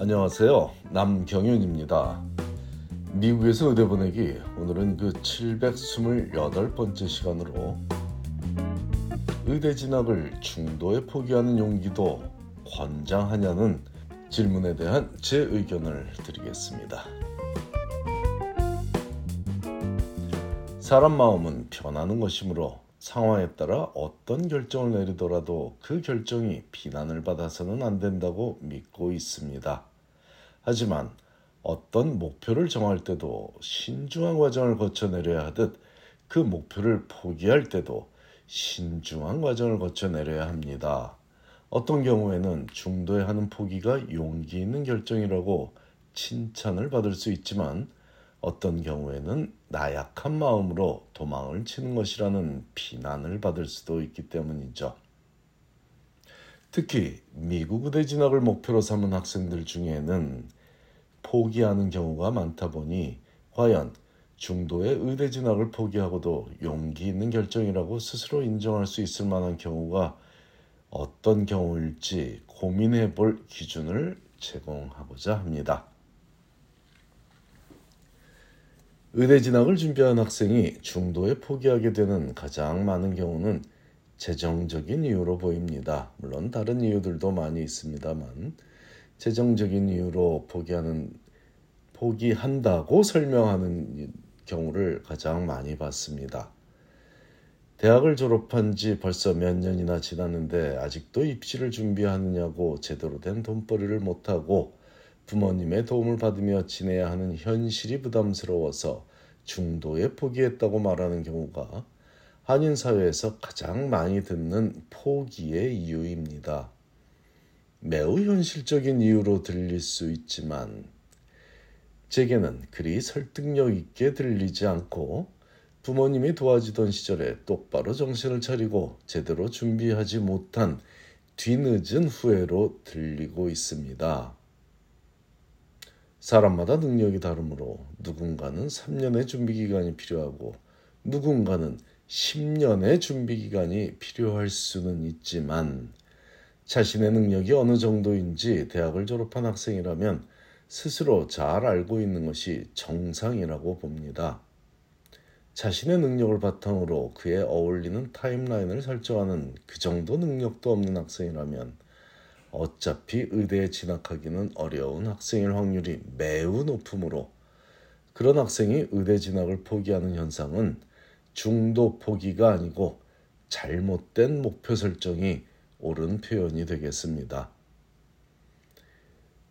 안녕하세요. 남경윤입니다. 미국에서 의대 보내기 오늘은 그 728번째 시간으로 의대 진학을 중도에 포기하는 용기도 권장하냐는 질문에 대한 제 의견을 드리겠습니다. 사람 마음은 변하는 것이므로 상황에 따라 어떤 결정을 내리더라도 그 결정이 비난을 받아서는 안 된다고 믿고 있습니다. 하지만 어떤 목표를 정할 때도 신중한 과정을 거쳐 내려야 하듯 그 목표를 포기할 때도 신중한 과정을 거쳐 내려야 합니다. 어떤 경우에는 중도에 하는 포기가 용기 있는 결정이라고 칭찬을 받을 수 있지만 어떤 경우에는 나약한 마음으로 도망을 치는 것이라는 비난을 받을 수도 있기 때문이죠. 특히 미국 의대 진학을 목표로 삼은 학생들 중에는 포기하는 경우가 많다 보니 과연 중도의 의대 진학을 포기하고도 용기 있는 결정이라고 스스로 인정할 수 있을 만한 경우가 어떤 경우일지 고민해 볼 기준을 제공하고자 합니다. 의대 진학을 준비한 학생이 중도에 포기하게 되는 가장 많은 경우는 재정적인 이유로 보입니다. 물론 다른 이유들도 많이 있습니다만 재정적인 이유로 포기하는 포기한다고 설명하는 경우를 가장 많이 봤습니다. 대학을 졸업한 지 벌써 몇 년이나 지났는데 아직도 입시를 준비하느냐고 제대로 된 돈벌이를 못하고 부모님의 도움을 받으며 지내야 하는 현실이 부담스러워서 중도에 포기했다고 말하는 경우가 한인 사회에서 가장 많이 듣는 포기의 이유입니다. 매우 현실적인 이유로 들릴 수 있지만 제게는 그리 설득력 있게 들리지 않고 부모님이 도와주던 시절에 똑바로 정신을 차리고 제대로 준비하지 못한 뒤늦은 후회로 들리고 있습니다. 사람마다 능력이 다르므로 누군가는 3년의 준비 기간이 필요하고 누군가는 10년의 준비 기간이 필요할 수는 있지만 자신의 능력이 어느 정도인지 대학을 졸업한 학생이라면 스스로 잘 알고 있는 것이 정상이라고 봅니다. 자신의 능력을 바탕으로 그에 어울리는 타임라인을 설정하는 그 정도 능력도 없는 학생이라면 어차피 의대에 진학하기는 어려운 학생일 확률이 매우 높으므로 그런 학생이 의대 진학을 포기하는 현상은 중도 포기가 아니고 잘못된 목표 설정이 옳은 표현이 되겠습니다.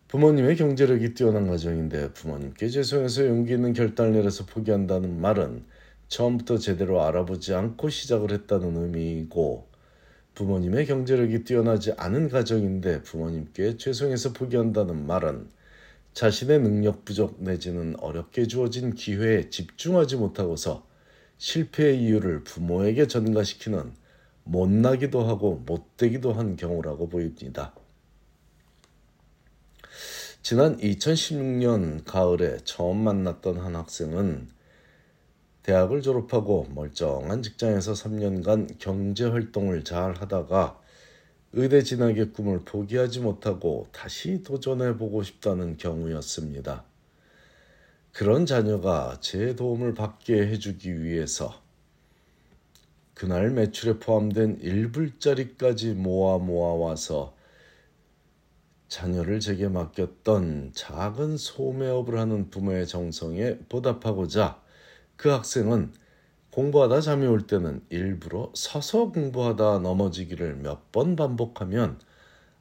부모님의 경제력이 뛰어난 가정인데 부모님께 죄송해서 용기 있는 결단을 내려서 포기한다는 말은 처음부터 제대로 알아보지 않고 시작을 했다는 의미이고 부모님의 경제력이 뛰어나지 않은 가정인데 부모님께 죄송해서 포기한다는 말은 자신의 능력 부족 내지는 어렵게 주어진 기회에 집중하지 못하고서 실패의 이유를 부모에게 전가시키는 못나기도 하고 못되기도 한 경우라고 보입니다. 지난 2016년 가을에 처음 만났던 한 학생은 대학을 졸업하고 멀쩡한 직장에서 3년간 경제 활동을 잘 하다가 의대 진학의 꿈을 포기하지 못하고 다시 도전해 보고 싶다는 경우였습니다. 그런 자녀가 제 도움을 받게 해주기 위해서 그날 매출에 포함된 1불짜리까지 모아 모아 와서 자녀를 제게 맡겼던 작은 소매업을 하는 부모의 정성에 보답하고자 그 학생은 공부하다 잠이 올 때는 일부러 서서 공부하다 넘어지기를 몇 번 반복하면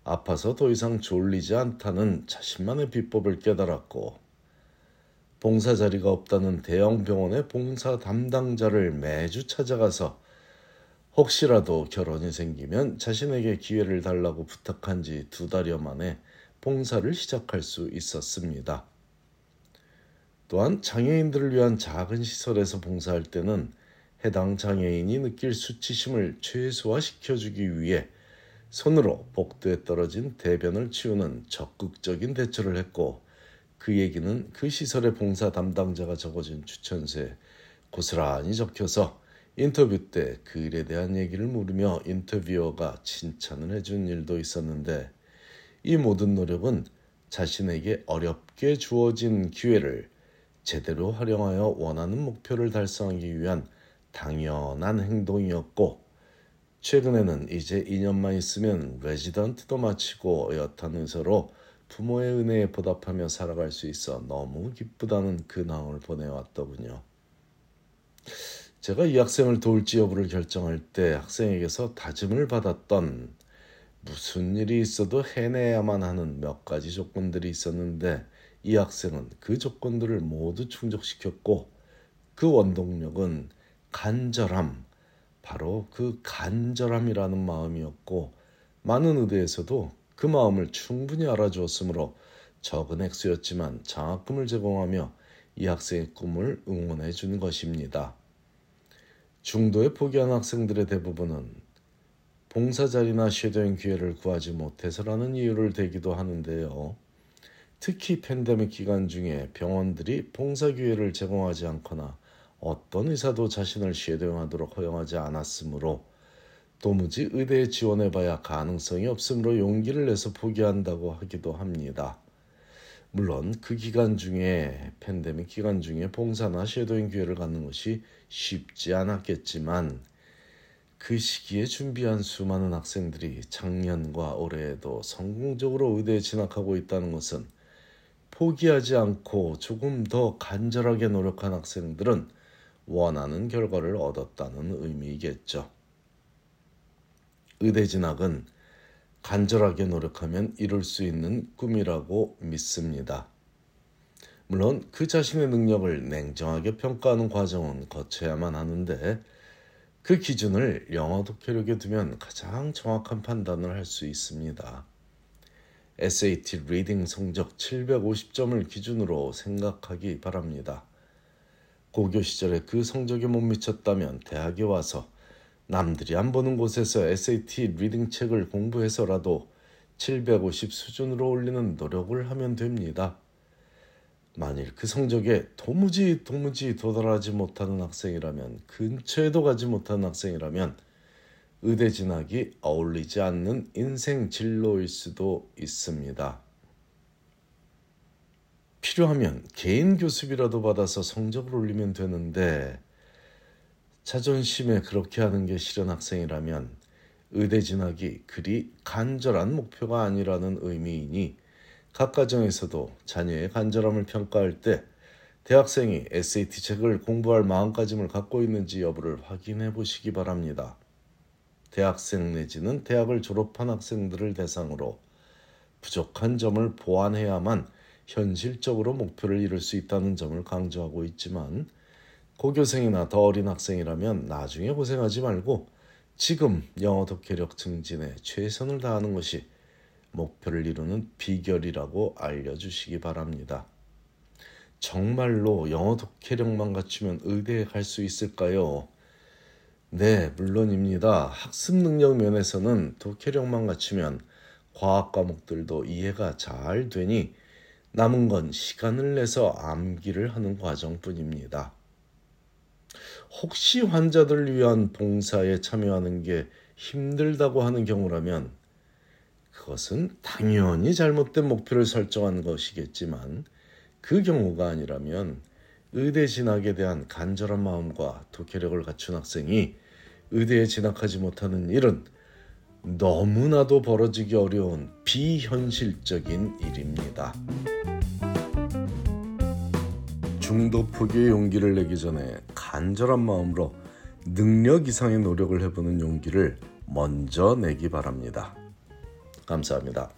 아파서 더 이상 졸리지 않다는 자신만의 비법을 깨달았고 봉사 자리가 없다는 대형 병원의 봉사 담당자를 매주 찾아가서 혹시라도 결혼이 생기면 자신에게 기회를 달라고 부탁한 지 두 달여 만에 봉사를 시작할 수 있었습니다. 또한 장애인들을 위한 작은 시설에서 봉사할 때는 해당 장애인이 느낄 수치심을 최소화시켜주기 위해 손으로 복도에 떨어진 대변을 치우는 적극적인 대처를 했고 그 얘기는 그 시설의 봉사 담당자가 적어준 추천서에 고스란히 적혀서 인터뷰 때 그 일에 대한 얘기를 물으며 인터뷰어가 칭찬을 해준 일도 있었는데 이 모든 노력은 자신에게 어렵게 주어진 기회를 제대로 활용하여 원하는 목표를 달성하기 위한 당연한 행동이었고 최근에는 이제 2년만 있으면 레지던트도 마치고 여탄 의서로 부모의 은혜에 보답하며 살아갈 수 있어 너무 기쁘다는 근황을 보내왔더군요. 제가 이 학생을 도울지 여부를 결정할 때 학생에게서 다짐을 받았던 무슨 일이 있어도 해내야만 하는 몇 가지 조건들이 있었는데 이 학생은 그 조건들을 모두 충족시켰고 그 원동력은 간절함, 바로 그 간절함이라는 마음이었고 많은 의대에서도 그 마음을 충분히 알아주었으므로 적은 액수였지만 장학금을 제공하며 이 학생의 꿈을 응원해 준 것입니다. 중도에 포기한 학생들의 대부분은 봉사 자리나 shadowing 기회를 구하지 못해서라는 이유를 대기도 하는데요. 특히 팬데믹 기간 중에 병원들이 봉사 기회를 제공하지 않거나 어떤 의사도 자신을 shadowing하도록 허용하지 않았으므로 도무지 의대에 지원해봐야 가능성이 없으므로 용기를 내서 포기한다고 하기도 합니다. 물론 그 기간 중에 팬데믹 기간 중에 봉사나 shadowing 기회를 갖는 것이 쉽지 않았겠지만 그 시기에 준비한 수많은 학생들이 작년과 올해에도 성공적으로 의대에 진학하고 있다는 것은 포기하지 않고 조금 더 간절하게 노력한 학생들은 원하는 결과를 얻었다는 의미이겠죠. 의대 진학은 간절하게 노력하면 이룰 수 있는 꿈이라고 믿습니다. 물론 그 자신의 능력을 냉정하게 평가하는 과정은 거쳐야만 하는데 그 기준을 영어 독해력에 두면 가장 정확한 판단을 할 수 있습니다. SAT reading 성적 750점을 기준으로 생각하기 바랍니다. 고교 시절에 그 성적에 못 미쳤다면 대학에 와서 남들이 안 보는 곳에서 SAT reading 책을 공부해서라도 750 수준으로 올리는 노력을 하면 됩니다. 만일 그 성적에 도무지 도무지 도달하지 못하는 학생이라면 근처에도 가지 못하는 학생이라면 의대 진학이 어울리지 않는 인생 진로일 수도 있습니다. 필요하면 개인 교습이라도 받아서 성적을 올리면 되는데 자존심에 그렇게 하는 게 싫은 학생이라면 의대 진학이 그리 간절한 목표가 아니라는 의미이니 각 가정에서도 자녀의 간절함을 평가할 때 대학생이 SAT 책을 공부할 마음가짐을 갖고 있는지 여부를 확인해 보시기 바랍니다. 대학생 내지는 대학을 졸업한 학생들을 대상으로 부족한 점을 보완해야만 현실적으로 목표를 이룰 수 있다는 점을 강조하고 있지만 고교생이나 더 어린 학생이라면 나중에 고생하지 말고 지금 영어 독해력 증진에 최선을 다하는 것이 목표를 이루는 비결이라고 알려주시기 바랍니다. 정말로 영어 독해력만 갖추면 의대에 갈 수 있을까요? 네, 물론입니다. 학습 능력 면에서는 독해력만 갖추면 과학 과목들도 이해가 잘 되니 남은 건 시간을 내서 암기를 하는 과정뿐입니다. 혹시 환자들을 위한 봉사에 참여하는 게 힘들다고 하는 경우라면 그것은 당연히 잘못된 목표를 설정한 것이겠지만 그 경우가 아니라면 의대 진학에 대한 간절한 마음과 독해력을 갖춘 학생이 의대에 진학하지 못하는 일은 너무나도 벌어지기 어려운 비현실적인 일입니다. 중도 포기의 용기를 내기 전에 간절한 마음으로 능력 이상의 노력을 해보는 용기를 먼저 내기 바랍니다. 감사합니다.